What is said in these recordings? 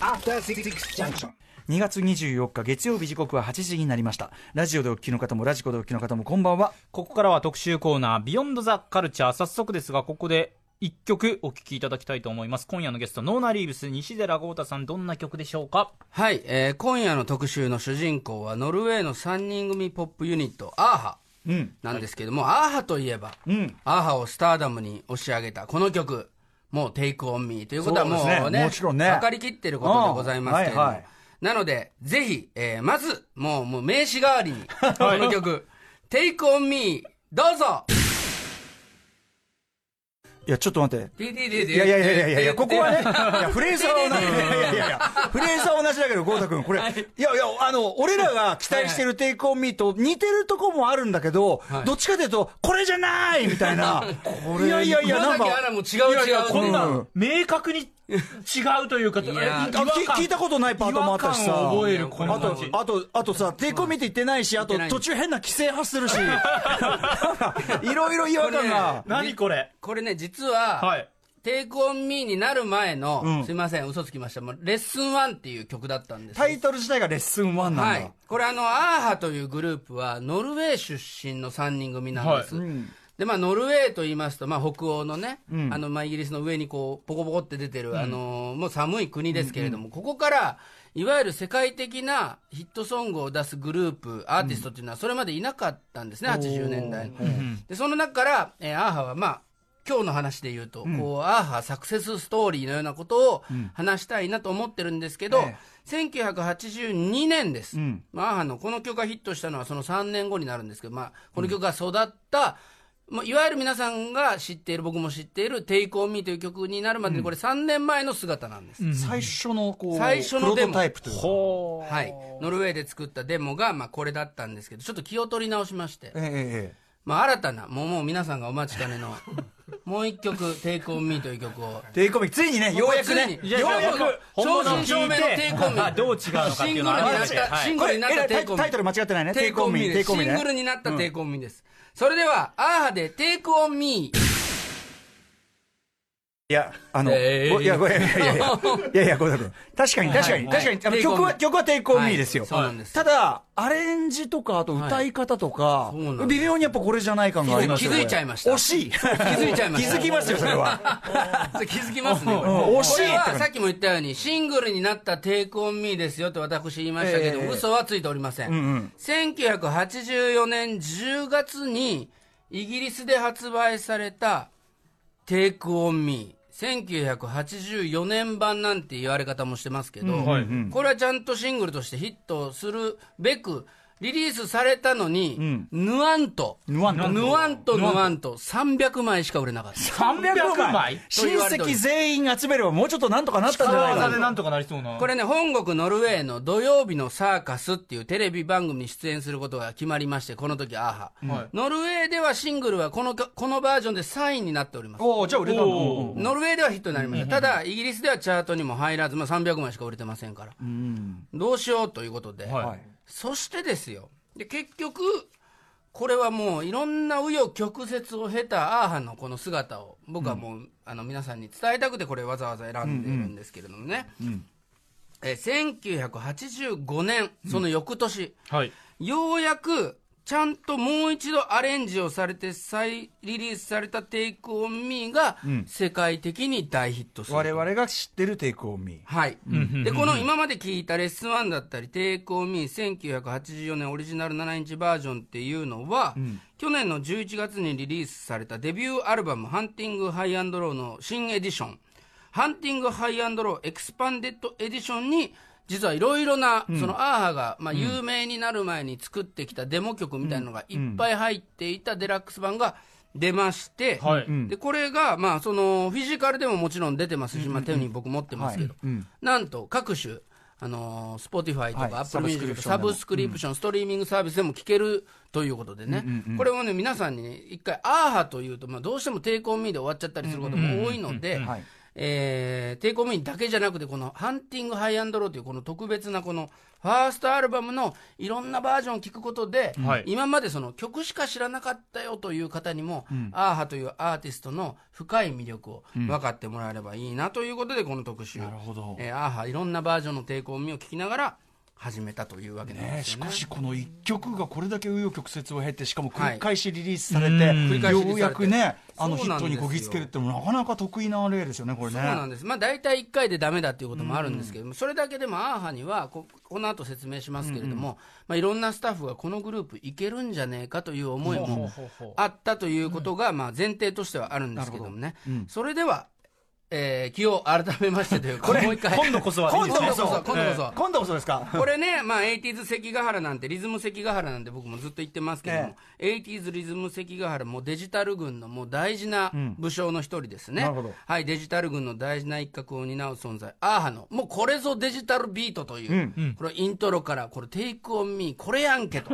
After Six Junction. 2月24日月曜日時刻は8時になりました。ラジオでお聞きの方もラジコでお聞きの方もこんばんは。ここからは特集コーナー、 Beyond the Culture。早速ですが、ここで一曲お聴きいただきたいと思います。今夜のゲスト、ノーナリーブス、西寺郷太さん、どんな曲でしょうか？はい、えー今夜の特集の主人公はノルウェーの3人組ポップユニットアーハ。うん。なんですけども、アーハといえば、うん。アーハをスターダムに押し上げたこの曲もう「Take on Me」ということはもうそうね。ねもちろんね。分かりきってることでございますけれども、うんはいはい。なのでぜひ、えーまずもうもう名詞代わりに この曲「Take on Me」どうぞいやちょっと待って。いいやいやいやいやいや、ここはね、いや、フレーズは同じ、いやい。やいやいや、フレーズは同じだけど、豪太君、これ、い。やいや、あの、俺らが期待してるテイクオンミーと似てるとこもあるんだけど、はい。どっちかというと、これじゃないみたいな。いやいやいや、なんか、野崎アナも違う違う。こんなうん。明確に違うというか、聞いたことないパートもあったしさ。覚えるこのあとあと、あとさ、テイクオンミーって言ってないし、あと途中変な規制発するし、いろいろ違和感が。何これ？これね実は、はい。テイクオンミーになる前の、うんすいません、嘘つきました。もうレッスン1っていう曲だったんです。タイトル自体がレッスン1なんだ。はい。これあの、アーハというグループは、ノルウェー出身の3人組なんです。うんで、まあ、ノルウェーと言いますと、まあ、北欧のね、うん。あの、まあ、イギリスの上にこう、ポコポコって出てる、あのーもう寒い国ですけれども、ここから、いわゆる世界的なヒットソングを出すグループ、アーティストっていうのは、それまでいなかったんですね、80年代に。で、その中から、えーアーハは、まあ、今日の話で言うと、こう、アーハサクセスストーリーのようなことを話したいなと思ってるんですけど、え1982年です。うん。まあ、アーハのこの曲がヒットしたのはその3年後になるんですけど、まあ、この曲が育った、もういわゆる皆さんが知っている、僕も知っている、Take On Me という曲になるまでに、これ3年前の姿なんです。最初の、こう、最初のプ、デモプロトタイプという。はい。ノルウェーで作ったデモが、まあ、これだったんですけど、ちょっと気を取り直しまして、ええええまあ、新たな、もうもう皆さんがお待ちかねの、もう一曲、Take On Me という曲を、 Take On Me、ついにね、ようやくね、ようやく、正真正銘の Take On Me、あどう違うのかっていうのをシングルになった、はいシングルになったこれ Take On Me タイトル間違ってないね。 Take On Me です。シングルになった Take On Me です。それでは、アーハで Take On Me。いや、あの、えー。ごいや、ごいや、いやいやいや、いや確かに、確かに、はい確かに、曲は、曲はテイクオンミーですよ。はいそうなんです。ただ、アレンジとか、あと歌い方とか微妙にやっぱこれじゃない感がありますよ気づいちゃいました。惜しい。気気づいちゃいました。気づきますよ、それは。気づきますね。惜しいさっきも言ったように、シングルになったテイクオンミーですよと私言いましたけど、ええ。嘘はついておりません。1984年10月に、イギリスで発売されたテイクオンミー。1984年版なんて言われ方もしてますけど、はい。これはちゃんとシングルとしてヒットするべく、リリースされたのに、んヌアント、ヌアントヌアント、ヌアント、300枚しか売れなかった。300枚？親戚全員集めればもうちょっとなんとかなったんじゃないかでなんとかなりそうな。これね、本国ノルウェーの土曜日のサーカスっていうテレビ番組に出演することが決まりまして、この時アーハ。はいノルウェーではシングルはこのかこのバージョンで3位になっております。おーじゃあ売れたのおノルウェーではヒットになりました。ただ、イギリスではチャートにも入らず、まあ、300枚しか売れてませんから。うん。どうしようということで。はいはい。そしてですよ。で、結局、これはもういろんな紆余曲折を経たアーハのこの姿を、僕はもう、あの皆さんに伝えたくてこれわざわざ選んでいるんですけれどもね。んえー1985年、その翌年、はい。ようやく、ちゃんともう一度アレンジをされて再リリースされたテイクオンミーがん世界的に大ヒットする。我々が知ってるテイクオンミー。はい。んで、この今まで聞いたレッスン1だったり、テイクオンミー1984年オリジナル7インチバージョンっていうのは、去年の11月にリリースされたデビューアルバム、ハンティングハイアンドローの新エディション、ハンティングハイアンドローエクスパンデッドエディションに、実はいろいろな、そのアーハが、まあ、有名になる前に作ってきたデモ曲みたいなのがいっぱい入っていたデラックス版が出まして、はい。で、これが、まあ、その、フィジカルでももちろん出てますし、まあ、手に僕持ってますけど、なんと、各種、あのー、スポティファイとか、はい、アップルミュージックとか、サ、サブスクリプション、ストリーミングサービスでも聴けるということでね、これをね、皆さんにね、一回、アーハというと、まあ、どうしてもテイクオンミーで終わっちゃったりすることも多いのではい、えー、テイクオンミーだけじゃなくて、このハンティングハイアンドローというこの特別なこのファーストアルバムのいろんなバージョンを聞くことで、はい今までその曲しか知らなかったよという方にも、アーハというアーティストの深い魅力を分かってもらえればいいなということで、この特集。なるほどえーアーハいろんなバージョンのテイクオンミーを聞きながら始めたというわけなんねしですよね。かしこの一曲がこれだけ紆余曲折を経てしかも繰り返しリリースされて、はいようやくねあのヒットにこぎつけるってもなかなか得意な例ですよねこれね。そうなんです、まあ、大体1回でダメだっていうこともあるんですけども、それだけでもアーハにはこ、この後説明しますけれども、まあ、いろんなスタッフがこのグループいけるんじゃねえかという思いもあったということが、まあ、前提としてはあるんですけどもね、それでは、えー気を改めましてというか、もう一回、今度こそは今度こそ今度こそ今度こそ。ですか。これね、まあ、80s 関ヶ原なんて、リズム関ヶ原なんて僕もずっと言ってますけども、80s リズム関ヶ原、もうデジタル軍のもう大事な武将の一人ですね、なるほど。はい、デジタル軍の大事な一角を担う存在、アーハの、もうこれぞデジタルビートという、これイントロから、これテイクオンミー、これやんけと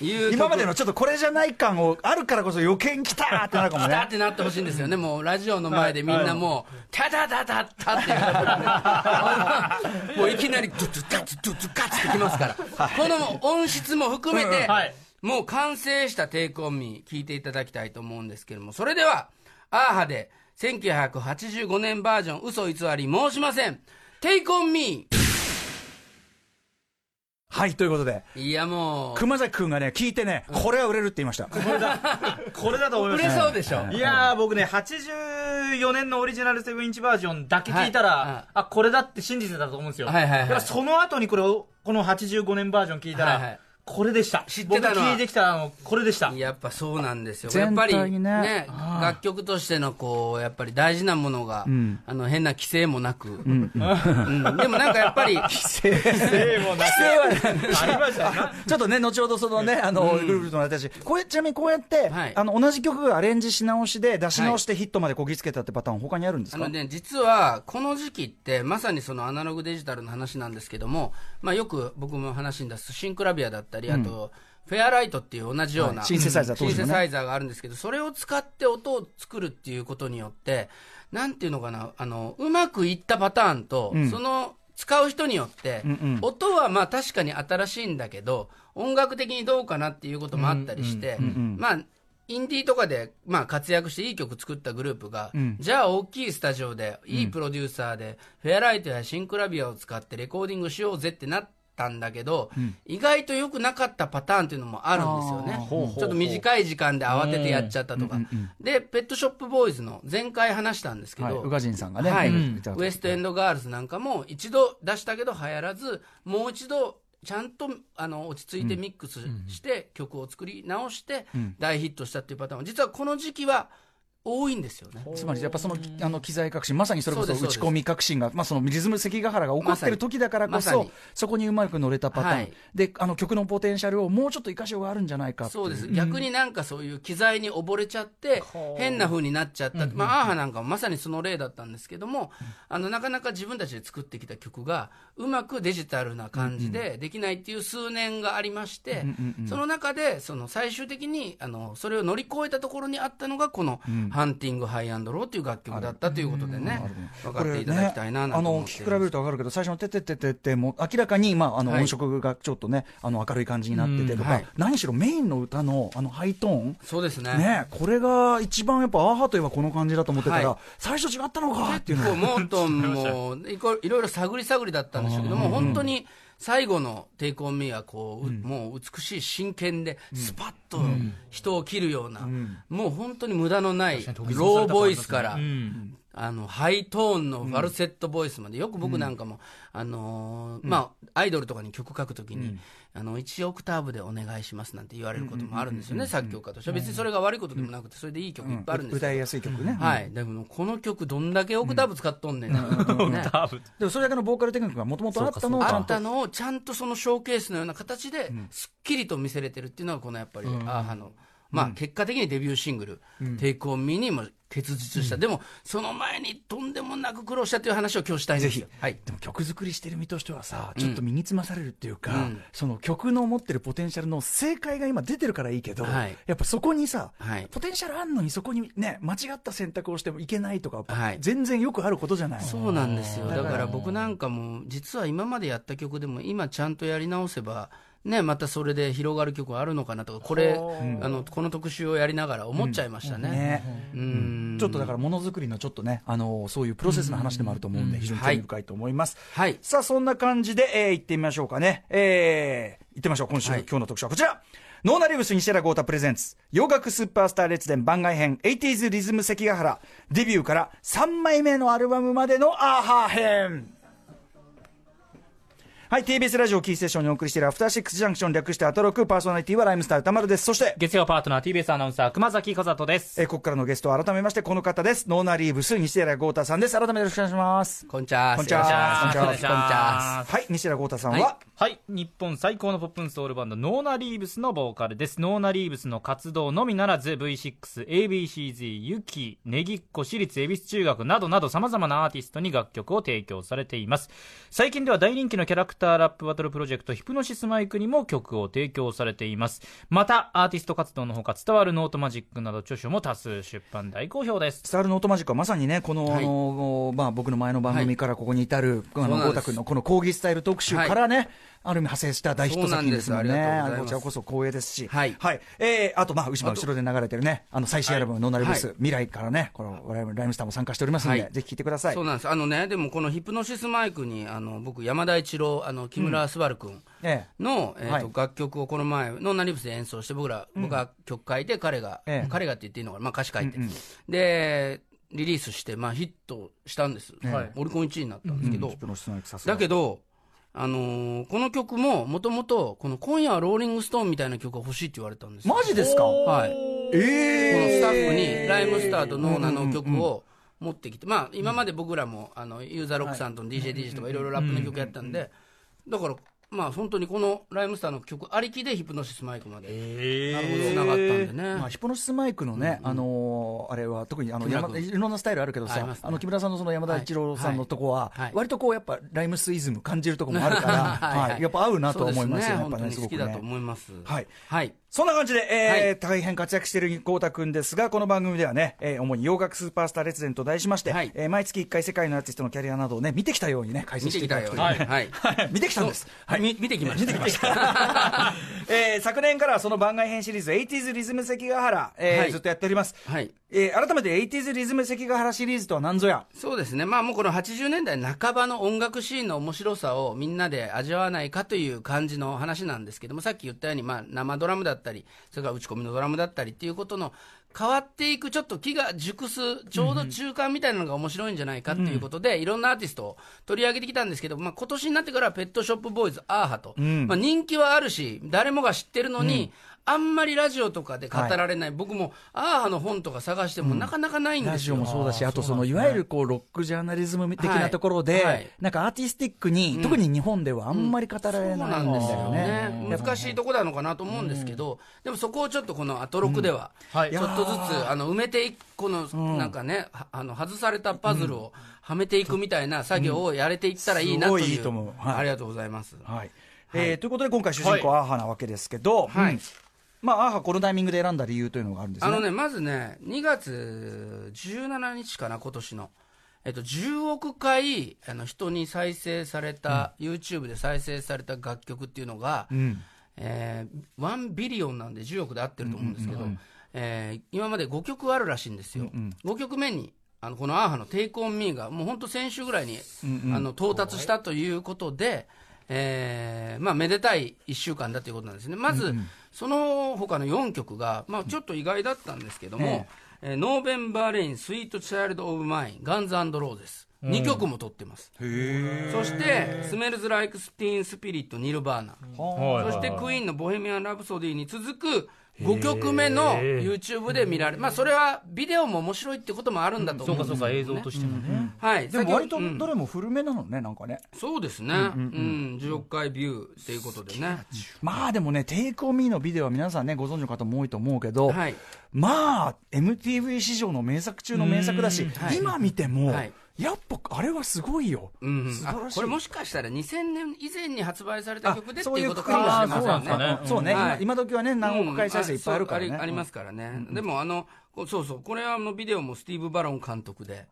いう 今までの曲ちょっとこれじゃない感をあるからこそ余計に来たーってなるかも来たっねてなってほしいんですよね、もうラジオの前でみんなもう、タタタタタって もういきなり、ドゥドゥガツドゥドゥガツってきますから、この音質も含めて、はい。もう完成したテイクオンミー、聞いていただきたいと思うんですけれども、それでは、アーハで1985年バージョン、嘘偽り申しません、テイクオンミはいということで。ー。いやもう、熊崎君がね聞いてねこれは売れるって言いました。これだ。と思い売れますそうでしょ。い。やー僕ね84年のオリジナル7インチバージョンだけ聞いたら、はい。はい。あこれだって信じてたと思うんですよ、はいはいはい。だからその後にこれをこの85年バージョン聞いたら、はいはいこれでした。知ってたのは。僕聞いてきたのこれでした。やっぱそうなんですよ。や全っぱり体にねね、楽曲としてのこう、やっぱり大事なものが、ん。あの変な規制もなく、うん。でもなんかやっぱり、規制もな規制はねありました ちょっとね、後ほどそのね、あの、グループともやったし、こうやちなみにこうやって、はい。あの、同じ曲がアレンジし直しで、出し直してヒットまでこぎつけたってパターン、他にあるんですか？あのね、実はこの時期って、まさにそのアナログデジタルの話なんですけども、まあ、よく僕も話に出すシンクラビアだったり、あと、フェアライトっていう同じような、はい。シンセサイザー当シンセサイザーがあるんですけど、それを使って音を作るっていうことによって、なんていうのかな、あの、うまくいったパターンと、ん。その、使う人によって、うんうん。音はまあ確かに新しいんだけど、音楽的にどうかなっていうこともあったりして、まあ、インディーとかで、まあ、活躍していい曲作ったグループが、ん。じゃあ大きいスタジオで、いいプロデューサーで、フェアライトやシンクラビアを使ってレコーディングしようぜってなったんだけど、意外と良くなかったパターンっていうのもあるんですよね。ほうほうほう。ちょっと短い時間で慌ててやっちゃったとか。で、ペットショップボーイズの前回話したんですけど、はい、宇賀神さんがね、はい、うん。ウエストエンドガールズなんかも一度出したけど流行らず、もう一度ちゃんとあの落ち着いてミックスして曲を作り直して大ヒットしたっていうパターンは実はこの時期は多いんですよね。つまりやっぱそのあの機材革新、まさにそれこそ打ち込み革新が、まあ、そのリズム関ヶ原が起こってる時だからこそ、まさに。そこにうまく乗れたパターン、はい。であの曲のポテンシャルをもうちょっと生かしようがあるんじゃないかそう。です逆になんかそういう機材に溺れちゃって、変な風になっちゃった、まあ、アーハなんかもまさにその例だったんですけども、あのなかなか自分たちで作ってきた曲が、うまくデジタルな感じでできないっていう数年がありまして、その中で、その最終的にあのそれを乗り越えたところにあったのが、この、ハンティング・ハイアンドローっていう楽曲だったということでね、分かっていただきたいななんてあの思って聞き比べると分かるけど、最初のててててても明らかに、まあ、あのはい音色がちょっとね、あの明るい感じになっててとか、はい何しろメインの歌のあのハイトーン、そうですねね、これが一番やっぱ、アーハといえばこの感じだと思ってたら、はい最初違ったのかっていうの結構モートンもいろいろ探り探りだったんでしょうけども、本当に最後のテイクオンミーはこう、うもう美しい真剣で、スパッと人を切るような、もう本当に無駄のないローボイスから、うん。あのハイトーンのファルセットボイスまで、よく僕なんかも、あのーまあ、アイドルとかに曲書くときに、あの1オクターブでお願いしますなんて言われることもあるんですよね、作曲家として。は。別にそれが悪いことでもなくて、それでいい曲いっぱいあるんですよ。歌いやすい曲ね。はい、でもこの曲、どんだけオクターブ使っとんねん。でもそれだけのボーカルテクニックがもともとあったのをちゃんとあったのをちゃんとそのショーケースのような形ですっきりと見せれてるっていうのが、このやっぱり、アーハの、まあ、結果的にデビューシングル、テイクオンミーにも結実した、でもその前にとんでもなく苦労したという話を今日したいんです。よ。はい、でも曲作りしてる身としてはさ、ちょっと身につまされるっていうか、うん。その曲の持ってるポテンシャルの正解が今出てるからいいけど、はい。やっぱそこにさ、はい。ポテンシャルあんのにそこにね、間違った選択をしてもいけないとか、はい。全然よくあることじゃない。そうなんですよ。だから。だから僕なんかも、実は今までやった曲でも、今ちゃんとやり直せば、ね、またそれで広がる曲あるのかなとか、これ、あの、この特集をやりながら思っちゃいましたね。ねうんちょっとだからものづくりのちょっとね、あのそういうプロセスの話でもあると思うんで、非常に興味深いと思います。はい。さあ、そんな感じで、えー、行ってみましょうかね。えー、行ってみましょう。今週、はい今日の特集はこちら。ノーナリブス西原豪太プレゼンツ洋楽スーパースター列伝番外編 80s リズム関ヶ原デビューから3枚目のアルバムまでのアーハー編はい TBS ラジオキーステーションにお送りしているアフターシックスジャンクション略してアトロクパーソナリティはライムスター宇多丸です。そして月曜パートナー TBS アナウンサー熊崎風斗です。えーここからのゲストは改めましてこの方です。ノーナリーブス西原豪太さんです。改めてよろしくお願いします。こんにちは。こんにちは。よろしくお願いしますこんにちは。こんにちは。はい西寺郷太さんは、ははい。日本最高のポップンソウルバンド、ノーナリーブスのボーカルです。ノーナリーブスの活動のみならず、V6、ABCZ、 YUKI、ネギっ子、私立恵比寿中学などなど様々なアーティストに楽曲を提供されています。最近では大人気のキャラクターラップバトルプロジェクト、ヒプノシスマイクにも曲を提供されています。また、アーティスト活動のほか、伝わるノートマジックなど著書も多数出版大好評です。伝わるノートマジックはまさにね、この、はいあのまあ、僕の前の番組からここに至る、あの、そうなんです郷太君のこの講義スタイル特集からね、ある意味派生した大ヒット作品ですもんね。んこちらこそ光栄ですし。はい。えーあと、まあ、後ろ後ろで流れてるね、あの、最新アルバム、ノーナルブス、はい。未来からね、この、我々ライムスターも参加しておりますので、はい。ぜひ聴いてください。そうなんです。あのね、でもこのヒプノシスマイクに、あの、僕、山田一郎、あの、木村昴君えの、えーとはい。楽曲をこの前のナリブスで演奏して、僕ら、僕が曲書いて、彼が、ええ。彼がって言っていいのかな、まあ歌詞書いて。うんうん。で、リリースして、まあヒットしたんです。はい。オリコン1位になったんですけど、ヒプノシスマイクさすがだけど、あのーこの曲も、もともと、この今夜はローリングストーンみたいな曲が欲しいって言われたんですよ。マジですか？はい。えこのえスタッフに、ライムスターとノーナの曲を持ってきて、まあ、今まで僕らも、あの、ユーザーロックさんとの DJDJ とかいろいろラップの曲やったんで、だから、まあ、本当にこのライムスターの曲ありきでヒプノシスマイクまで、なるほど、繋がったんでね。まあ、ヒプノシスマイクのね、あのーあれは特にあの山いろんなスタイルあるけどさ、ねあの木村さんのその山田一郎さんのとこは、はいはい割とこうやっぱライムスイズム感じるところもあるから、はいやっぱ合うなとは思いますよね、やっぱね、すね本当にすごく好きだとね。思います。はい。はい。そんな感じで、えーはい大変活躍している豪太くんですが、この番組ではね、えー主に洋楽スーパースター列伝と題しまして、はいえー毎月1回世界のアーティストのキャリアなどをね、見てきたようにね、解説見してていただくという。きたように。はい。はい見てきたんです。はい。み見てきました。見てきました。えー昨年からはその番外編シリーズ 80s リズム関ヶ原、えーはいずっとやっております、はい。えー改めて 80s リズム関ヶ原シリーズとは何ぞや？そうですね、まあ、もうこの80年代半ばの音楽シーンの面白さをみんなで味わわないかという感じの話なんですけども、さっき言ったように、まあ、生ドラムだったり、それから打ち込みのドラムだったりっていうことの変わっていく、ちょっと木が熟す、ちょうど中間みたいなのが面白いんじゃないかっていうことで、いろんなアーティストを取り上げてきたんですけど、まあ今年になってからはペットショップボーイズ、アーハと、ん。まあ、人気はあるし、誰もが知ってるのに、あんまりラジオとかで語られない、僕もアーハの本とか探してもなかなかないんラジオですよ。もそうだし、あとそのいわゆるこうロックジャーナリズム的なところで、はい。はい。なんかアーティスティックに、特に日本ではあんまり語られないんそうだなんですよよね。ね。難しいとこなのかなと思うんですけど、でもそこをちょっとこのアトロクでは、はい。ちょっとずつあの埋めていく、このなんかね、はあの外されたパズルをはめていくみたいな作業をやれていったらいいなという。すごいいいと思う。はい。ありがとうございます。はい。えーということで今回主人公はアーハなわけですけど、はい。うんまあアーハこのタイミングで選んだ理由というのがあるんですね。あのね、まずね、2月17日かな、今年の。えっと、10億回、あの、人に再生された、YouTube で再生された楽曲っていうのが、うんえー、1ビリオンなんで10億で合ってると思うんですけど、えー今まで5曲あるらしいんですよ。5曲目に、あの、このアーハの Take on Me が、もう本当先週ぐらいに、あの、到達したということで、えーまあ、めでたい1週間だということなんですね。まず、その他の4曲が、まあ、ちょっと意外だったんですけども、えーノーベンバーレイン、スイートチャイルド・オブ・マイン、ガンズ・ローゼズ。2曲も取ってます。そして、スメルズ・ライク・ティーン・スピリット、ニルバーナ。はいそしてクイーンのボヘミアン・ラプソディに続く、5曲目の YouTube で見られ、まあそれはビデオも面白いってこともあるんだと思そううんかそうか、映像としてもね。はい、でも割とどれも古めなのね、なんかね。そうですね、うん10億回ビューっていうことでね。まあでもね、テイクオンミーのビデオは皆さんね、ご存知の方も多いと思うけど、はい。まあ、MTV 史上の名作中の名作だし今見ても、はいやっぱあれはすごいよ。うんあ素晴らしい。これもしかしたら2000年以前に発売された曲でってそういことかもしれませんね。そうね。そうね、はい。今今時はね、何億回再生いっぱいあるからね。うんありありますからね、でもあのそうそう。これはあのビデオもスティーブ・バロン監督で、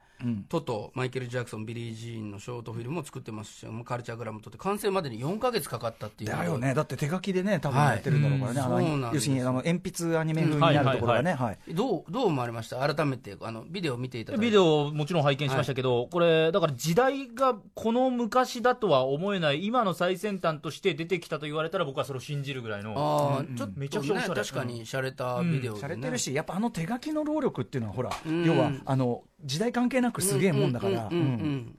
トトマイケル・ジャクソンビリー・ジーンのショートフィルムを作ってますしカルチャーグラムとって完成までに4か月かかったっていうだよね、だって手書きでね、多分やってるんだろうからね、あのはいうんそうなんです要するにあの鉛筆アニメ風になるところがね、はいどうどう思われました？改めてあのビデオを見ていただいて。ビデオもちろん拝見しましたけど、これ、だから時代がこの昔だとは思えない、今の最先端として出てきたと言われたら、僕はそれを信じるぐらいの。あーちょっと、ね、めちゃくちゃおしゃれ。確かに洒落たビデオで、ね。されてるし、やっぱあの手書きの労力っていうのは、ほら、ん。要はあの時代関係なくすげえもんだから、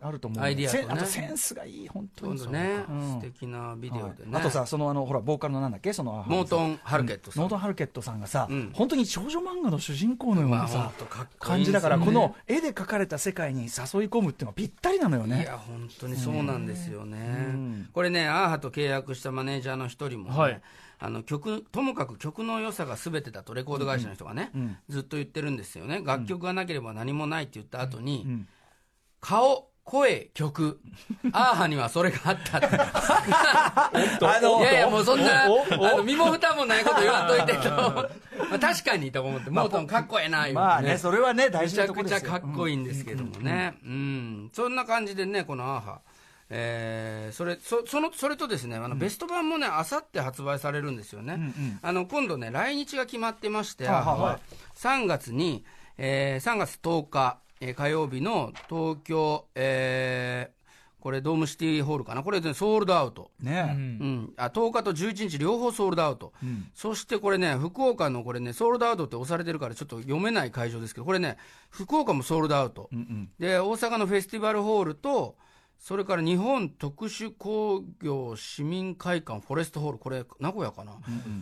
あると思う。アイディアとね。せあとセンスがいい、本当にね、うん。素敵なビデオでね、はい。あとさ、そのあのほら、ボーカルのなんだっけ、そのモートン・ハルケットさん、ノートン・ハルケットさんがさ、うん。本当に少女漫画の主人公のようなまあさ本当かっこいい感じだから、この絵で描かれた世界に誘い込むっていうのはぴったりなのよいね。や、本当にそうなんですよね。ん。これね、アーハと契約したマネージャーの一人もね、はいあの曲ともかく曲の良さがすべてだとレコード会社の人がね、んずっと言ってるんですよね、楽曲がなければ何もないって言った後に、ん。顔、声、曲、アーハにはそれがあったって。あのいやいや、もうそんな、あの身も蓋もないこと言わんといてと、まあ、確かにと思って、モートンかっこええな、言うてまあね、それはね、大めちゃ事なとですよ。くちゃかっこいいんですけどもね、うん。そんな感じでね、このアーハ、えーそれそそのそれとですねあのベスト版もね、あさって発売されるんですよね、あの今度ね、来日が決まってまして、ははあは3月に、えー3月10日、えー火曜日の東京、えーこれ、ドームシティホールかな、これで、ソールドアウト。ね。うん、あ10日と11日両方ソールドアウト、そしてこれね、福岡のこれね、ソールドアウトって押されてるから、ちょっと読めない会場ですけど、これね、福岡もソールドアウト、で大阪のフェスティバルホールと、それから日本特殊工業市民会館フォレストホール、これ、名古屋かな、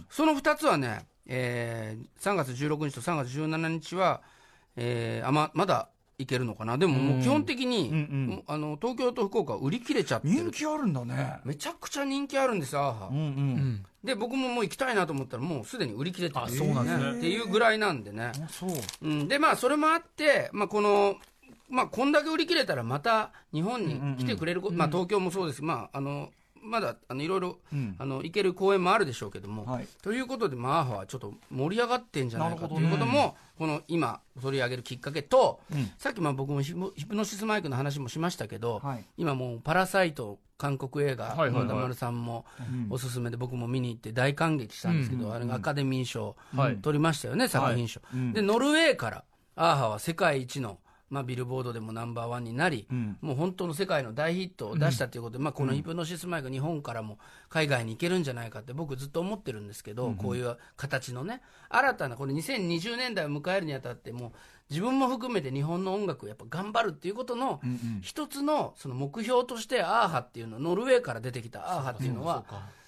その2つはね、えー3月16日と3月17日は、えーあままだいけるのかな、でももう基本的に、もうあの東京と福岡は売り切れちゃってる、人気あるんだね。めちゃくちゃ人気あるんですよ、アーハ。うんうん。で僕ももう行きたいなと思ったらもうすでに売り切れてる。あそうなんですね。っていうぐらいなんでね、あそう。うん、でまあそれもあって、まあ、このまあこんだけ売り切れたらまた日本に来てくれるこ、まあ、東京もそうです。まああのまだあのいろいろ、うん。あの行ける公演もあるでしょうけども、はい。ということで、まあ、アーハはちょっと盛り上がってんじゃないかということも、この今取り上げるきっかけと、さっきまあ僕もヒプノシスマイクの話もしましたけど、はい。今もう「パラサイト」韓国映画、はいはいはい。野田丸さんもおすすめで僕も見に行って大感激したんですけど、あれがアカデミー賞はい。取りましたよね、作品賞、でノルウェーからアーハは世界一の、まあ、ビルボードでもナンバーワンになり、もう本当の世界の大ヒットを出したということで、まあ、このヒプノシスマイク日本からも海外に行けるんじゃないかって僕ずっと思ってるんですけど、こういう形のね新たなこれ2020年代を迎えるにあたってもう自分も含めて日本の音楽をやっぱ頑張るっていうことの一つのその目標としてアーハっていうのノルウェーから出てきたアーハっていうのは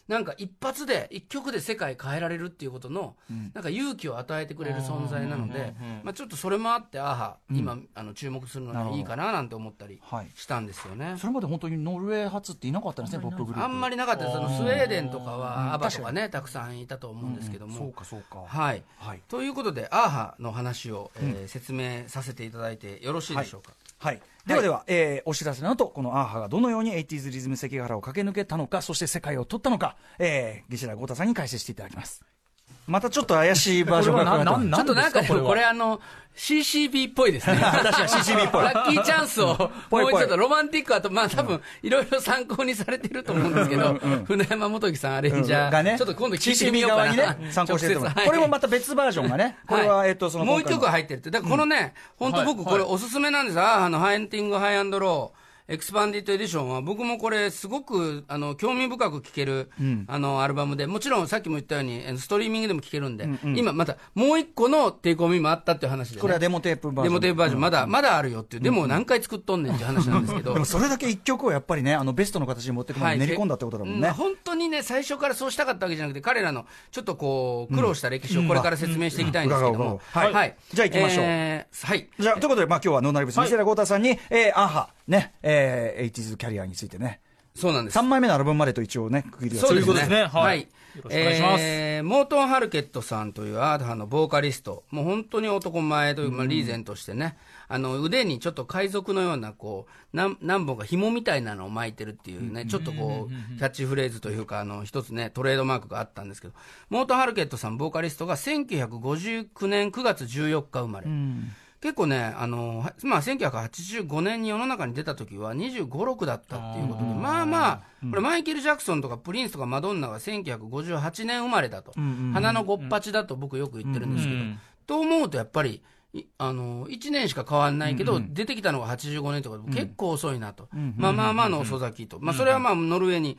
なんか一発で一曲で世界変えられるっていうことのなんか勇気を与えてくれる存在なのでまあちょっとそれもあってアーハ今あの注目するのにいいかななんて思ったりはい。したんですよね。それまで本当にノルウェー発っていなかったんですね、ポップグループ。あんまりなかったです。あのスウェーデンとかはアバとかねたくさんいたと思うんですけどそうも。かそうか。はい。はい。ということで、アーハの話を、えー説明させていただいてよろしいでしょうか？はい。ではでは、えーお知らせの後、このアーハがどのように 80s リズム関ヶ原を駆け抜けたのか、そして世界を取ったのか、えー、西田豪太さんに解説していただきます。またちょっと怪しいバージョンがちょっとなんかこれは。これあの、CCB っぽいですね。確かに CCB っぽい。ラッキーチャンスを、もうちょっとロマンティックあと、まあ多分、いろいろ参考にされてると思うんですけど、船山基紀さんアレンジャー、がね、ちょっと今度聞いてみよう CCB かな。側にね、参考してるこれもまた別バージョンがね、これは、えっと、その、もう一曲入ってるって。だからこのね、本当僕これおすすめなんです。アーハのハンティングハイアンドロー。エクスパンデッドエディションは、僕もこれ、すごくあの興味深く聴ける、あのアルバムで、もちろんさっきも言ったように、ストリーミングでも聴けるんで、今、またもう一個のテイクオミもあったっていう話で、ね、これはデモテープバージョン。デモテープバージョン、まだ、まだあるよっていう、でも何回作っとんねんっていう話なんですけど。で もそれだけ一曲をやっぱりね、あのベストの形に持っていくまで練り込んだってことだもんね。本当にね、最初からそうしたかったわけじゃなくて、彼らのちょっとこう、苦労した歴史をこれから説明していきたいんですけども。はい。じゃあ行きましょう。はい。じゃあ、ということで、まあ今日はノーナリブス、西寺豪太さんに、えー、アハ、ね、えー、エイティズキャリアについてね。そうなんです。3枚目のアルバムまでと一応ね、区切りはそういうことですね。はい。よろしくお願いします。えー、モートン・ハルケットさんというアート派のボーカリスト。もう本当に男前という、まあ、リーゼントしてね、あの、腕にちょっと海賊のような、こう、何、何本か紐みたいなのを巻いてるっていうね、ちょっとこう、キャッチフレーズというか、あの、一つね、トレードマークがあったんですけど、モートン・ハルケットさん、ボーカリストが1959年9月14日生まれ。うん結構ね、あのまあ、1985年に世の中に出た時は25、6だったっていうことで、まあまあ、これ、マイケル・ジャクソンとかプリンスとかマドンナが1958年生まれだと、花のごっぱちだと僕よく言ってるんですけど、と思うとやっぱり、あの1年しか変わらないけど、出てきたのが85年とか、結構遅いなと、まあまあまあの遅咲きと、まあ、それはまあノルウェーに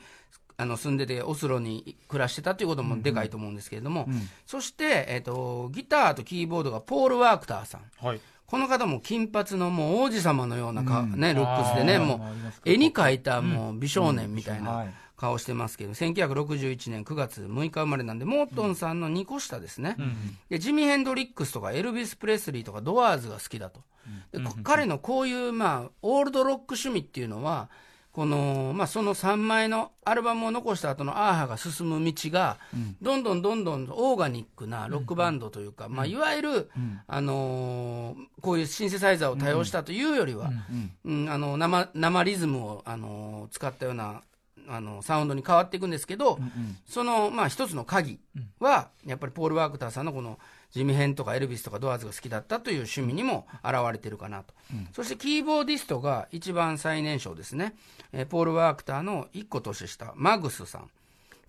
あの住んでて、オスロに暮らしてたということもでかいと思うんですけれども、そして、えーと、ギターとキーボードがポール・ワークターさん。はいこの方も金髪のもう王子様のようなか、うん、ね、ルックスでね、もう絵に描いたもう美少年みたいな顔してますけど、1961年9月6日生まれなんで、モートンさんの2個下ですね、でジミー・ヘンドリックスとかエルビス・プレスリーとかドアーズが好きだと。で彼のこういう、まあ、オールドロック趣味っていうのは、この、まあ、その3枚のアルバムを残した後のアーハが進む道が、どんどんどんどんオーガニックなロックバンドというか、まあ、いわゆる、あのー、こういうシンセサイザーを多用したというよりは、うん。あの生生リズムを、あのー、使ったようなあのサウンドに変わっていくんですけど、その、まあ、一つの鍵は、やっぱりポール・ワークターさんのこのジミヘンとかエルビスとかドアーズが好きだったという趣味にも現れてるかなと、うん、そしてキーボーディストが一番最年少ですね、えー、ポール・ワークターの1個年下、マグスさん。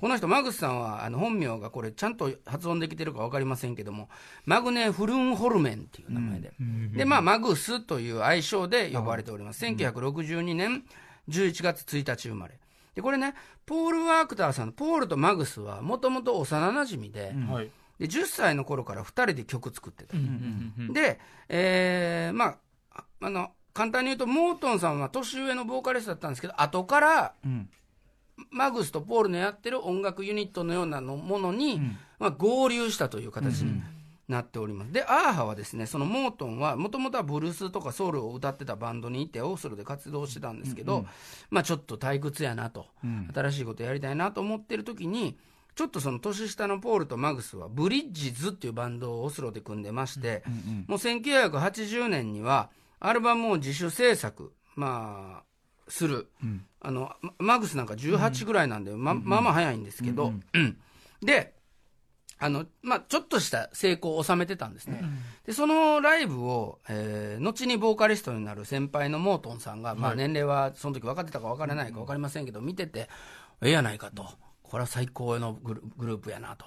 この人、マグスさんはあの本名がこれ、ちゃんと発音できてるか分かりませんけども、マグネ・フルンホルメンっていう名前で、うん、で、まあ、マグスという愛称で呼ばれております。1962年11月1日生まれ。で、これね、ポール・ワークターさんのポールとマグスはもともと幼なじみで、うんで10歳の頃から2人で曲作ってた、で、えー、まああの簡単に言うとモートンさんは年上のボーカリストだったんですけど後から、うん、マグスとポールのやってる音楽ユニットのようなのものに、うん、まあ、合流したという形になっております。で、アーハはですね、そのモートンは、もともとはブルースとかソウルを歌ってたバンドにいて、オースロで活動してたんですけど、うんうん、まあちょっと退屈やなと、うん、新しいことやりたいなと思ってる時に、ちょっとその年下のポールとマグスは、ブリッジズっていうバンドをオスロで組んでまして、うんうん、もう1980年には、アルバムを自主制作、まあ、する、うん、あのマグスなんか18ぐらいなんで、うん、ままあまあ早いんですけど、うん、で、あの、まあ、ちょっとした成功を収めてたんですね。うん、で、そのライブを、えー、後にボーカリストになる先輩のモートンさんが、まあ、年齢はその時分かってたか分からないか分かりませんけど、見てて、ええやないかと。これは最高のグループやなと。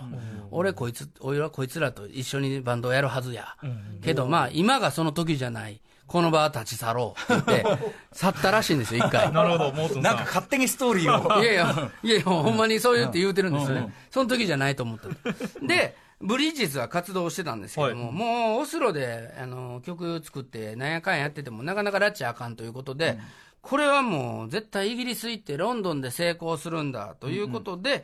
俺こいつ、俺はこいつらと一緒にバンドをやるはずや。けどまあ、今がその時じゃない。この場は立ち去ろうって言って、去ったらしいんですよ、一回。なるほど、もうなんか勝手にストーリーを。いやいや、いやいや、ほんまにそう言って言うてるんですよね。その時じゃないと思った。で、ブリッジズは活動してたんですけども、はい、もうオスロであの曲作って、なんやかんやってても、なかなか拉致あかんということで、うん、これはもう絶対イギリス行ってロンドンで成功するんだということで、うんうん。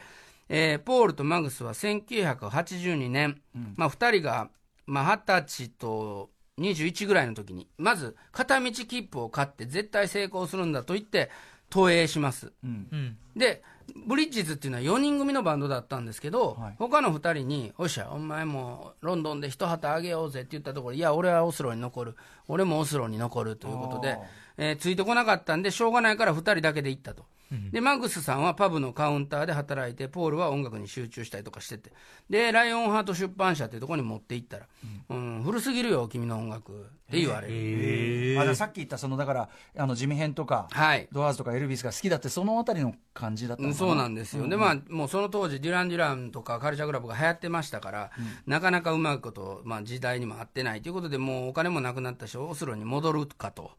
えー、ポールとマグスは1982年、うん、まあ、2人が、まあ、20歳と21ぐらいの時に、まず片道切符を買って絶対成功するんだと言って投影します。うん、で、ブリッジズっていうのは4人組のバンドだったんですけど、はい、他の2人に、おっしゃ、お前もロンドンで一旗あげようぜって言ったところ、いや、俺はオスロに残る、俺もオスロに残るということで、えー、ついてこなかったんで、しょうがないから2人だけで行ったと。で、マグスさんはパブのカウンターで働いて、ポールは音楽に集中したりとかしてて、で、ライオンハート出版社っていうところに持って行ったら、うん、古すぎるよ、君の音楽。って言われる。あだからさっき言ったそのだからあの地味編とか、はい。ドアーズとかエルビスが好きだってそのあたりの感じだったそうなんですよ、でまあ、もうその当時、デュラン・デュランとかカルチャークラブが流行ってましたから、なかなかうまいこと、まあ、時代にも合ってないということで、もうお金もなくなったし、オスロに戻るかと、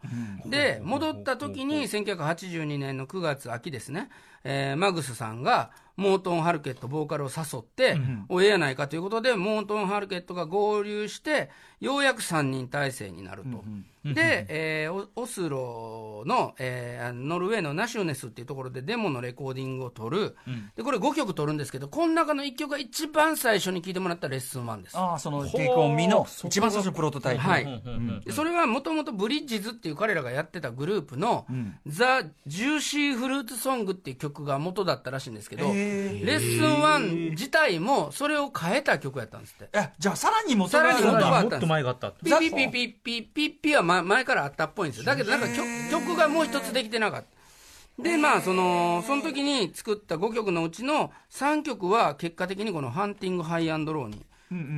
で戻った時に、1982年の9月、秋ですね、えーマグスさんが、モートン・ハルケット、ボーカルを誘って、おええやないかということで、モートン・ハルケットが合流して、ようやく3人体制になると。で、えーオオスロの、えーノルウェーのナシュネスっていうところでデモのレコーディングを取る、でこれ5曲取るんですけど、この中の1曲が一番最初に聴いてもらったレッスン1です。ああそのテイクオンミーの一番最初のプロトタイプ。はい、でそれはもともとブリッジズっていう彼らがやってたグループの「ザ・ジューシー・フルーツ・ソング」っていう曲が元だったらしいんですけど、レッスン1自体もそれを変えた曲やったんですって。えじゃあさらに元さらに元があったんですもっと前があった。ピピピピピピピは前前からあったっぽいんですよ。だけどなんか曲曲がもう一つできてなかった。で、まあ、その、その時に作った5曲のうちの3曲は結果的にこのハンティング・ハイアンドローに、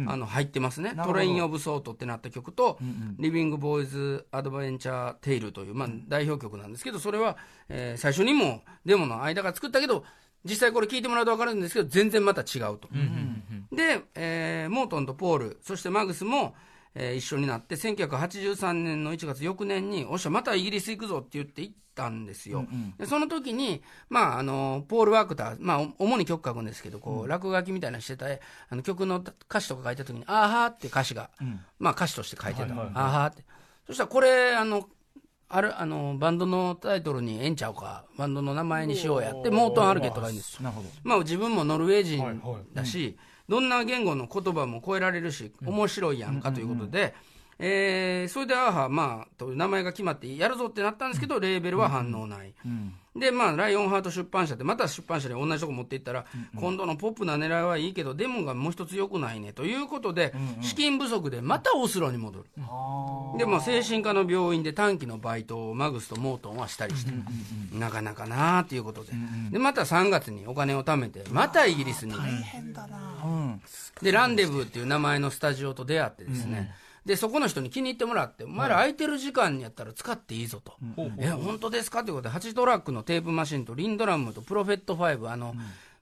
あの入ってますね。トレイン・オブ・ソートってなった曲と、リビング・ア・ボーイズ・アドベンチャー・テイルという、まあ、代表曲なんですけど、それは、えー最初にもデモの間が作ったけど、実際これ聞いてもらうと分かるんですけど、全然また違うと。で、えーモートンとポール、そしてマグスも、えー一緒になって、1983年の1月、翌年に、おっしゃ、またイギリス行くぞって言って行ったんですよ。でその時に、まあ、あの、ポール・ワークター、まあ、お主に曲書くんですけど、こう、落書きみたいなのしてた、あの曲の歌詞とか書いた時に、あーはーって歌詞が、まあ、歌詞として書いてた。あーはーって。そしたら、これ、あの、ある、あの、バンドのタイトルにええんちゃうか、バンドの名前にしようやって、モートン・ハルケットがいいんです。まあ自分もノルウェー人だし、どんな言語の言葉も超えられるし、面白いやんかということで、えーそれでアーハ、まあ、という名前が決まってやるぞってなったんですけど、レーベルは反応ない。で、まあ、ライオンハート出版社って、また出版社に同じとこ持っていったら、今度のポップな狙いはいいけど、デモがもう一つ良くないねということで、資金不足でまたオスロに戻る。でも精神科の病院で短期のバイトをマグスとモートンはしたりして、なかなかなあということで、でまた3月にお金を貯めて、またイギリスに、でランデブーっていう名前のスタジオと出会ってですね、でそこの人に気に入ってもらって、お前ら空いてる時間にやったら使っていいぞと、え本当ですかということで、8トラックのテープマシンとリンドラムとプロフェット5、あの、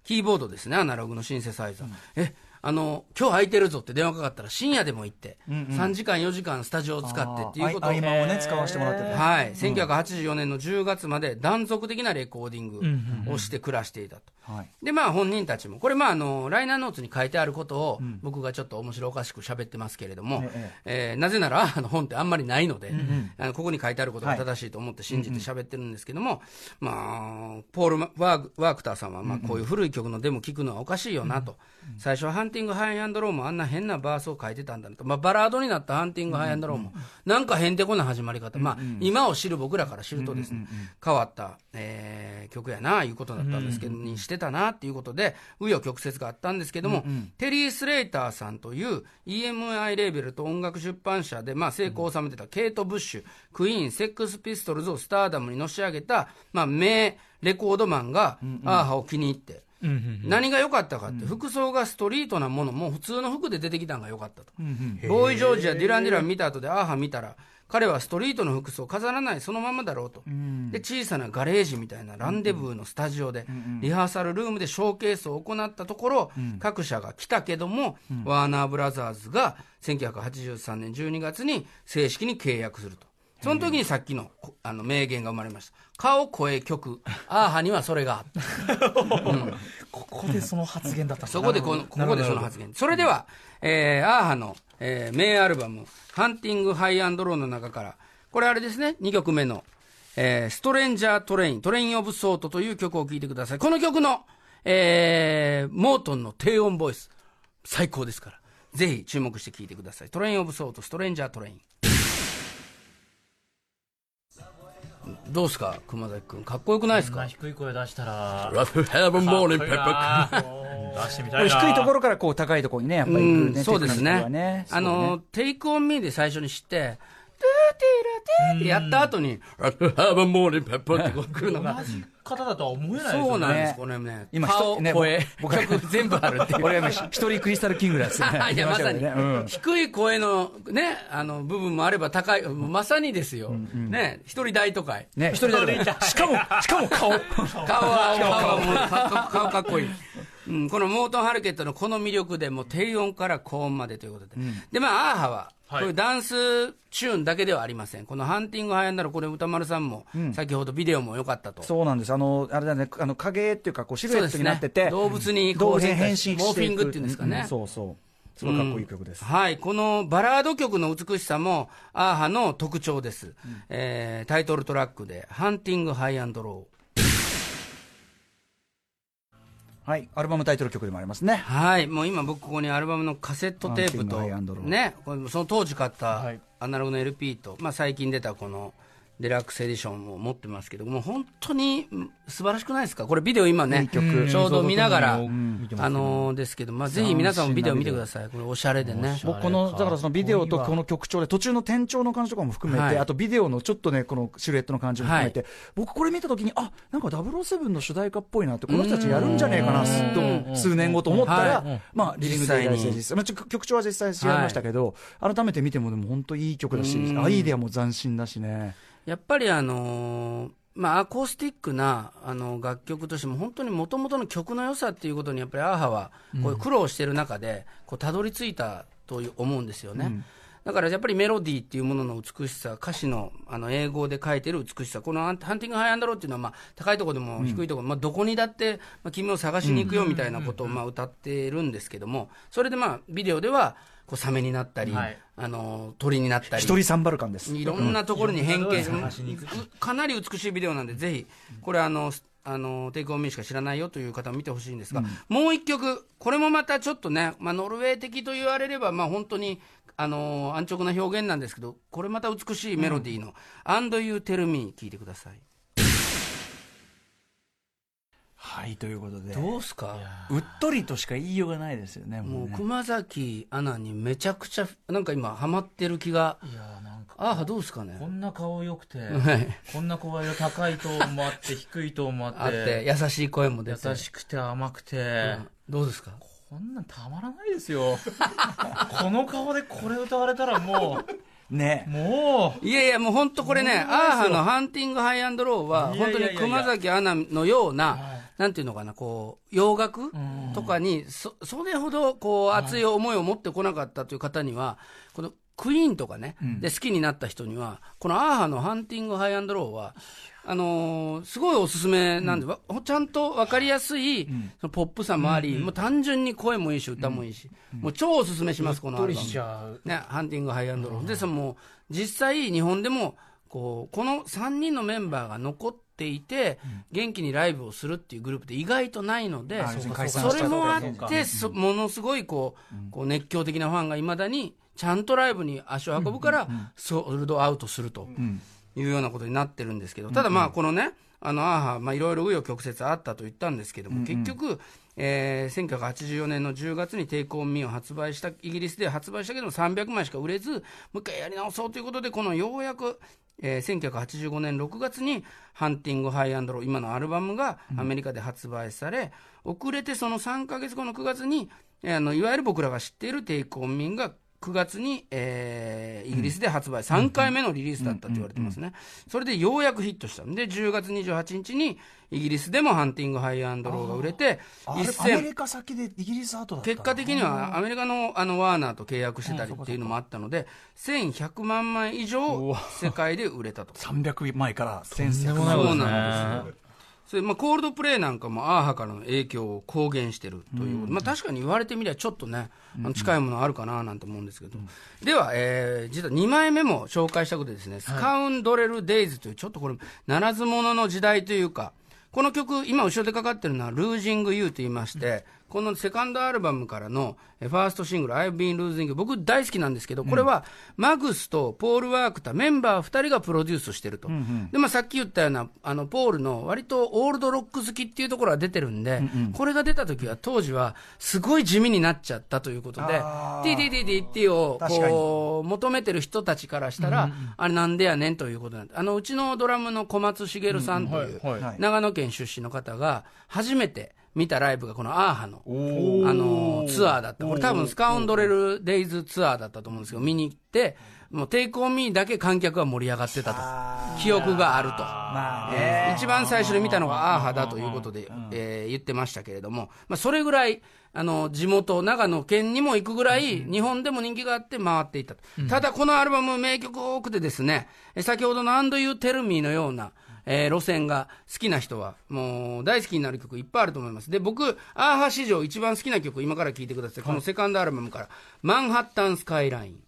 キーボードですね、アナログのシンセサイザー。えあの今日空いてるぞって電話かかったら深夜でも行って、3時間4時間スタジオを使ってっていうことをあー合間をね使わせてもらっててはい、1984年の10月まで断続的なレコーディングをして暮らしていたと。はい。で、まあ本人たちも、これまああの、ライナーノーツに書いてあることを、僕がちょっと面白おかしく喋ってますけれども、ええーなぜなら、あの本ってあんまりないので、あのここに書いてあることが正しいと思って信じて喋ってるんですけども、まあ、ポール・ワークターさんは、まあこういう古い曲のデモ聞くのはおかしいよなと。最初はハンティング・ハイアンドローもあんな変なバースを書いてたんだなと。まあバラードになったハンティング・ハイアンドローも、なんかへんてこな始まり方。まあ今を知る僕らから知るとですね、変わった、えー曲やな、いうことだったんですけど、にしてたなっていうことで、紆余曲折があったんですけども、テリー・スレイターさんという EMI レーベルと音楽出版社で、まあ、成功を収めてたケイト・ブッシュ、クイーン、セックス・ピストルズをスターダムにのし上げた、まあ、名レコードマンが、アーハを気に入って、何が良かったかって、服装がストリートなものも普通の服で出てきたのが良かったと。ボーイ・ジョージやデュラン・デュラン見た後で、アーハ見たら、彼はストリートの服装を飾らないそのままだろうと。で、小さなガレージみたいなランデブーのスタジオで、リハーサルルームでショーケースを行ったところ、各社が来たけども、ワーナーブラザーズが1983年12月に正式に契約すると。その時にさっきのこあの名言が生まれました。顔、声、曲。アーハにはそれがあった。ここでその発言だったそこでこの、ここでその発言。それでは、えー、アーハの、えー、名アルバム、ハンティング・ハイアンドローの中から、これあれですね、2曲目の、えー、 Stranger Train、Train of Thought という曲を聴いてください。この曲の、えー、モートンの低音ボイス、最高ですから。ぜひ注目して聴いてください。 Train of Thought、Stranger Train。どうですか熊崎君。かっこよくないですか？低い声出したら、ラフ have the morning paper 出してみたいな。低いところからこう高いところにね、やっぱり行くね、うん、そうですねね。あの、 Take On Me で最初に知って、トゥーテラテってやった後に、ハーバーモーリンペッパーってこう来るのが、同じ方だとは思えないですよね。そうなんです、ねこれね。今顔、人ね声、僕曲全部あるっていう。俺は今、一人クリスタルキングだっつってね。いや、まさに、うん低い声のね、あの、部分もあれば高い、まさにですよ。ね、一人大都会。ね、一人だけしかも、しかも顔。顔は、顔はもうか顔かっこいい。うん、このモートン・ハルケットのこの魅力でもう低音から高音までということで。で、まあ、アーハは、こういうダンスチューンだけではありません。この Hunting High and Low、これ宇多丸さんも、先ほどビデオも良かったと。そうなんです。あの、あれだね、あの、影っていうか、こう、シルエットになってて、ね動物に変身してモーフィングっていうんですかねんそうそう。すごいかっこいい曲です。はい、このバラード曲の美しさも、アーハの特徴です。えータイトルトラックで、 Hunting High and Low。はい。アルバムタイトル曲でもありますね。はい、もう今僕ここにアルバムのカセットテープとね、その当時買ったはいアナログの LP と、まあ最近出たこのデラックスエディションを持ってますけども、本当にうん素晴らしくないですか？これビデオ今ね、いい曲。ちょうど見ながら、あのーですけど、まあぜひ皆さんもビデオ見てください。これおしゃれでね。僕この、だからそのビデオとこの曲調で、途中の転調の感じとかも含めて、はい。あとビデオのちょっとね、このシルエットの感じも含めて、僕これ見たときに、あ、なんか007の主題歌っぽいなって、この人たちやるんじゃねえかな、すっと数年後と思ったら、はい。まあ、リビングデイライス実際、まあ、ちょ曲調は実際違いましたけど、改めて見てもでも本当いい曲だし、うん。アイデアも斬新だしね。やっぱりあのーまあ、アコースティックなあの楽曲としても、本当にもともとの曲の良さっていうことに、やっぱりアーハはこう苦労してる中で、こうたどり着いたと思うんですよね。だからやっぱりメロディーっていうものの美しさ、歌詞のあの英語で書いてる美しさ、このハンティング・ハイアンドローっていうのは、まあ、高いところでも低いところ、まあ、どこにだって、まあ、君を探しに行くよみたいなことをまあ歌ってるんですけども、それでまあビデオではこうサメになったり、はい。あの鳥になったり。一人サンバル感です。いろんなところに変形、うん。かなり美しいビデオなんで、ぜひ、これあの、あのテイクオンミーしか知らないよという方も見てほしいんですが、もう一曲、これもまたちょっとね、まあ、ノルウェー的と言われれば、まあ、本当にあの安直な表現なんですけど、これまた美しいメロディーの、And You Tell Me 聞いてください。はい、ということで。どうすか？うっとりとしか言いようがないですよね、もうね。熊崎アナにめちゃくちゃ、なんか今、ハマってる気が、いやーなんかああ、どうですかね？こ。んな顔良くて、はいこんな声が高いトーンもあって、低いトーンもあって、あって、優しい声も出て。優しくて甘くて、うんどうですか？こんなんたまらないですよ。この顔でこれ歌われたらもねう、。もう、いやいや、もう本当これね、アーハのハンティングハイアンドローは、本当に熊崎アナのような、はいなんていうのかな、こう、洋楽ん。とかに、そ、それほど、こう、熱い思いを持ってこなかったという方には、この、クイーンとかね、で好きになった人には、このアーハのハンティングハイアンドローは、あのーすごいおすすめなんで、わちゃんと分かりやすい、そのポップさもあり、もう単純に声もいいし、歌もいいし、もう超おすすめします、このアルバム。ね、ハンティングハイアンドロー。で、そのもう、実際、日本でも、こう、この3人のメンバーが残っていて、元気にライブをするっていうグループって意外とないのでそれもあって、そものすごいこう、こう熱狂的なファンがいまだに、ちゃんとライブに足を運ぶから、ソールドアウトするというようなことになってるんですけど、ただまあ、このね、あの、アーハ、まあ、いろいろ紆余曲折あったと言ったんですけども、結局、えー1984年の10月にテイクオンミーを発売した、イギリスで発売したけども300枚しか売れず、もう一回やり直そうということで、このようやく、えー1985年6月に、ハンティング・ハイアンドロー、今のアルバムがアメリカで発売され、遅れてその3ヶ月後の9月に、えーあの、いわゆる僕らが知っているテイクオンミーが9月に、えーイギリスで発売、3回目のリリースだったと言われてますね。それでようやくヒットした。で、10月28日に、イギリスでもハンティング・ハイアンドローが売れて、アメ1000リカ先でイギリス後だった結果的にはアメリカのあのワーナーと契約してたりっていうのもあったので、1100万枚以上世界で売れたと。300枚からとんで1100万もないことですそうなんね。それまあ、コールドプレイなんかもアーハからの影響を公言してるということ、まあ、確かに言われてみりゃちょっとね、あの近いものあるかななんて思うんですけど、では、えー実は2枚目も紹介したことでですね、スカウンドレル・デイズという、ちょっとこれ、ならず者の時代というか、この曲、今後ろでかかってるのは、ルージング・ユーと言いまして、このセカンドアルバムからのえファーストシングル、I've been losing 僕大好きなんですけど、これはマグスとポール・ワークタ、メンバー2人がプロデュースしてると。で、まあさっき言ったような、あの、ポールの割とオールドロック好きっていうところが出てるんで、これが出た時は当時はすごい地味になっちゃったということで、あー。TTTT をこう、求めてる人たちからしたら、あれなんでやねんということなんで、あの、うちのドラムの小松茂さんという、長野県出身の方が、初めて見たライブがこのアーハの、おあのツアーだった。これ多分スカウンドレルデイズツアーだったと思うんですけど、見に行って、もうテイクオンミーだけ観客が盛り上がってたと。記憶があると。まあえねー一番最初に見たのがアーハだということで、えー言ってましたけれども、まあ、それぐらい、あの、地元、長野県にも行くぐらい、日本でも人気があって回っていったと。ただ、このアルバム、名曲多くてですね、え先ほどの And You Tell Me のような、えー路線が好きな人は、もう大好きになる曲いっぱいあると思います。で、僕、アーハ史上一番好きな曲、今から聴いてください。このセカンドアルバムから、Manhattan Skyline。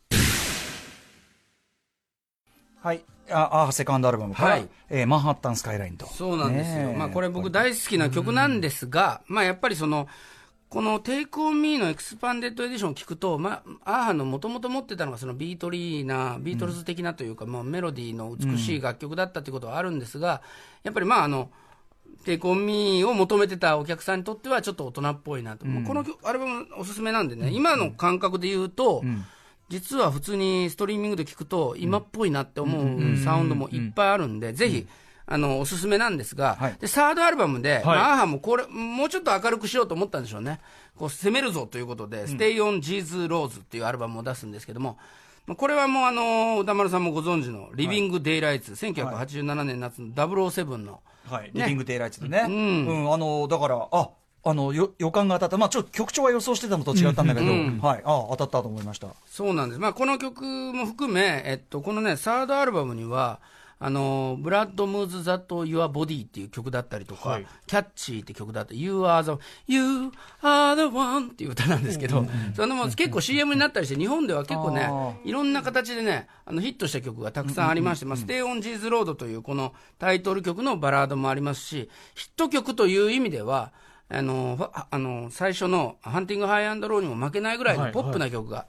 はい。あ、あ、セカンドアルバムから、はいえー Manhattan Skyline と。そうなんですよ。まあこれ僕大好きな曲なんですが、まあやっぱりその、この Take on Me の Expanded Edition を聞くと、まあ、アーハのもともと持ってたのがそのビートリーな、ビートルズ的なというか、もうメロディーの美しい楽曲だったということはあるんですが、やっぱりまああの、 Take On Me を求めてたお客さんにとってはちょっと大人っぽいなと。まあこの曲アルバムおすすめなんでね、今の感覚で言うと、実は普通にストリーミングで聞くと今っぽいなって思うサウンドもいっぱいあるんで、ぜひ、あの、おすすめなんですが、はいで、サードアルバムで、はいまあアーハもこれ、もうちょっと明るくしようと思ったんでしょうね。こう、攻めるぞということで、Stay on Jesus Rose っていうアルバムを出すんですけども、まあこれはもうあの、歌丸さんもご存知の、リビング・デイ・ライツ、1987年夏の007の、はい。ねリビングデイライツでね。ううんん。あの、だから、あ、あの、よ予感が当たった。まあ、ちょっと曲調は予想してたのと違ったんだけど、うんはい。あ、当たったと思いました。そうなんです。まあ、この曲も含め、えっと、このね、サードアルバムには、あの、 Blood Moves That Your Body っていう曲だったりとか、はい。 Touchy って曲だったり、You are the, You are the one っていう歌なんですけど、そのも結構 CM になったりして、日本では結構ねあ、いろんな形でね、あのヒットした曲がたくさんありまして、まあ、 Stay on These Roads というこのタイトル曲のバラードもありますし、ヒット曲という意味では、あの、あの、最初の Hunting High and Low にも負けないぐらいのポップな曲が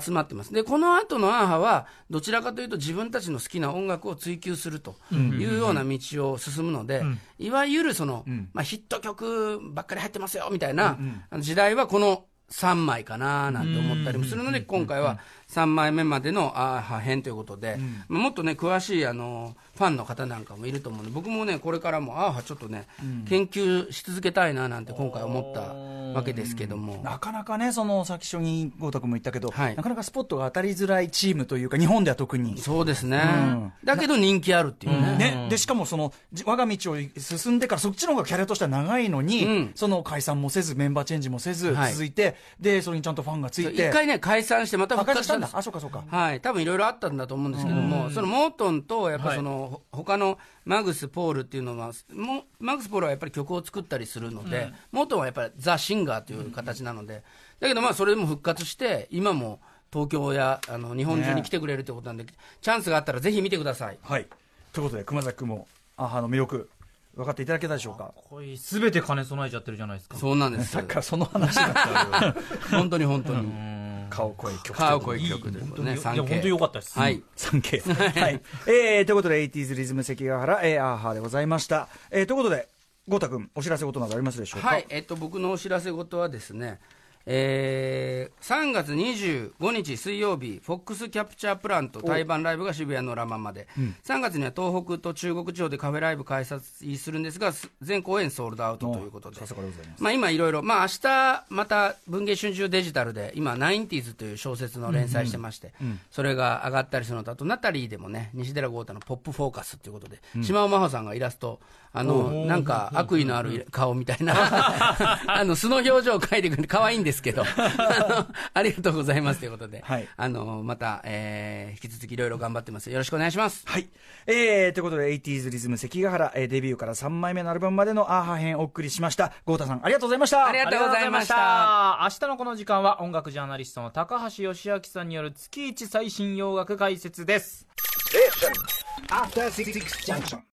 集まってます。で、この後のアーハは、どちらかというと自分たちの好きな音楽を追求するというような道を進むので、いわゆるその、まあ、ヒット曲ばっかり入ってますよ、みたいな時代はこの3枚かななん。て思ったりもするので、今回は3枚目までのアーハ編ということで、まあもっとね、詳しいあのファンの方なんかもいると思うんで、僕もね、これからもアーハちょっとね、研究し続けたいななんて今回思ったわけですけども。なかなかね、その、さっき初に豪太君も言ったけど、はい。なかなかスポットが当たりづらいチームというか、日本では特に。そうですね、ん。だけど人気あるっていうね。ね、でしかもそのじ我が道を進んでからそっちの方がキャリアとしては長いのに、うん。その解散もせずメンバーチェンジもせずはい。続いて、でそれにちゃんとファンがついて。一回ね、解散してまた復活したんです。あそうかそうか、はい、多分いろいろあったんだと思うんですけども、そのモートンと、やっぱりその、ほ他のマグス・ポールっていうのは、もマグス・ポールはやっぱり曲を作ったりするので、モートンはやっぱりザ・シンガーという形なので、だけどまあそれでも復活して、今も東京やあの日本中に来てくれるということなんで、チャンスがあったらぜひ見てください。はい。ということで熊崎君もアハの魅力分かっていただけたでしょうか？これ全て兼ね備えちゃってるじゃないですか。そうなんです。さっきからその話が 本当に本当に。顔声曲顔声曲というこね、いや本当に良かったです。はい。3K はい、えー、ということで 80s リズム関ヶ原、えー、アーハーでございました、えー、ということで豪太君お知らせことなどありますでしょうか？はい、えっと、僕のお知らせ事はですね、えー、3月25日水曜日、フォックスキャプチャープラント対バンライブが渋谷のラマまで、3月には東北と中国地方でカフェライブ開催するんですが、す全公演ソールドアウトということで。まあ、今いろいろ、まあ明日また文藝春秋デジタルで、今、ナインティーズという小説の連載してまして、それが上がったりするのと、あと、ナタリーでもね、西寺豪太のポップフォーカスということで、島尾真帆さんがイラスト、あの、なんか悪意のある顔みたいな、あの、素の表情を描いてくれて可愛いんですけど、あのありがとうございますということで、はいあの、また、えー引き続きいろいろ頑張ってます。よろしくお願いします。はい。えー、ということで、80s リズム関ヶ原、えー、デビューから3枚目のアルバムまでのアーハ編をお送りしました。豪太さん、ありがとうございました。ありがとうございました明日のこの時間は音楽ジャーナリストの高橋義明さんによる月一最新洋楽解説です After Six Junction.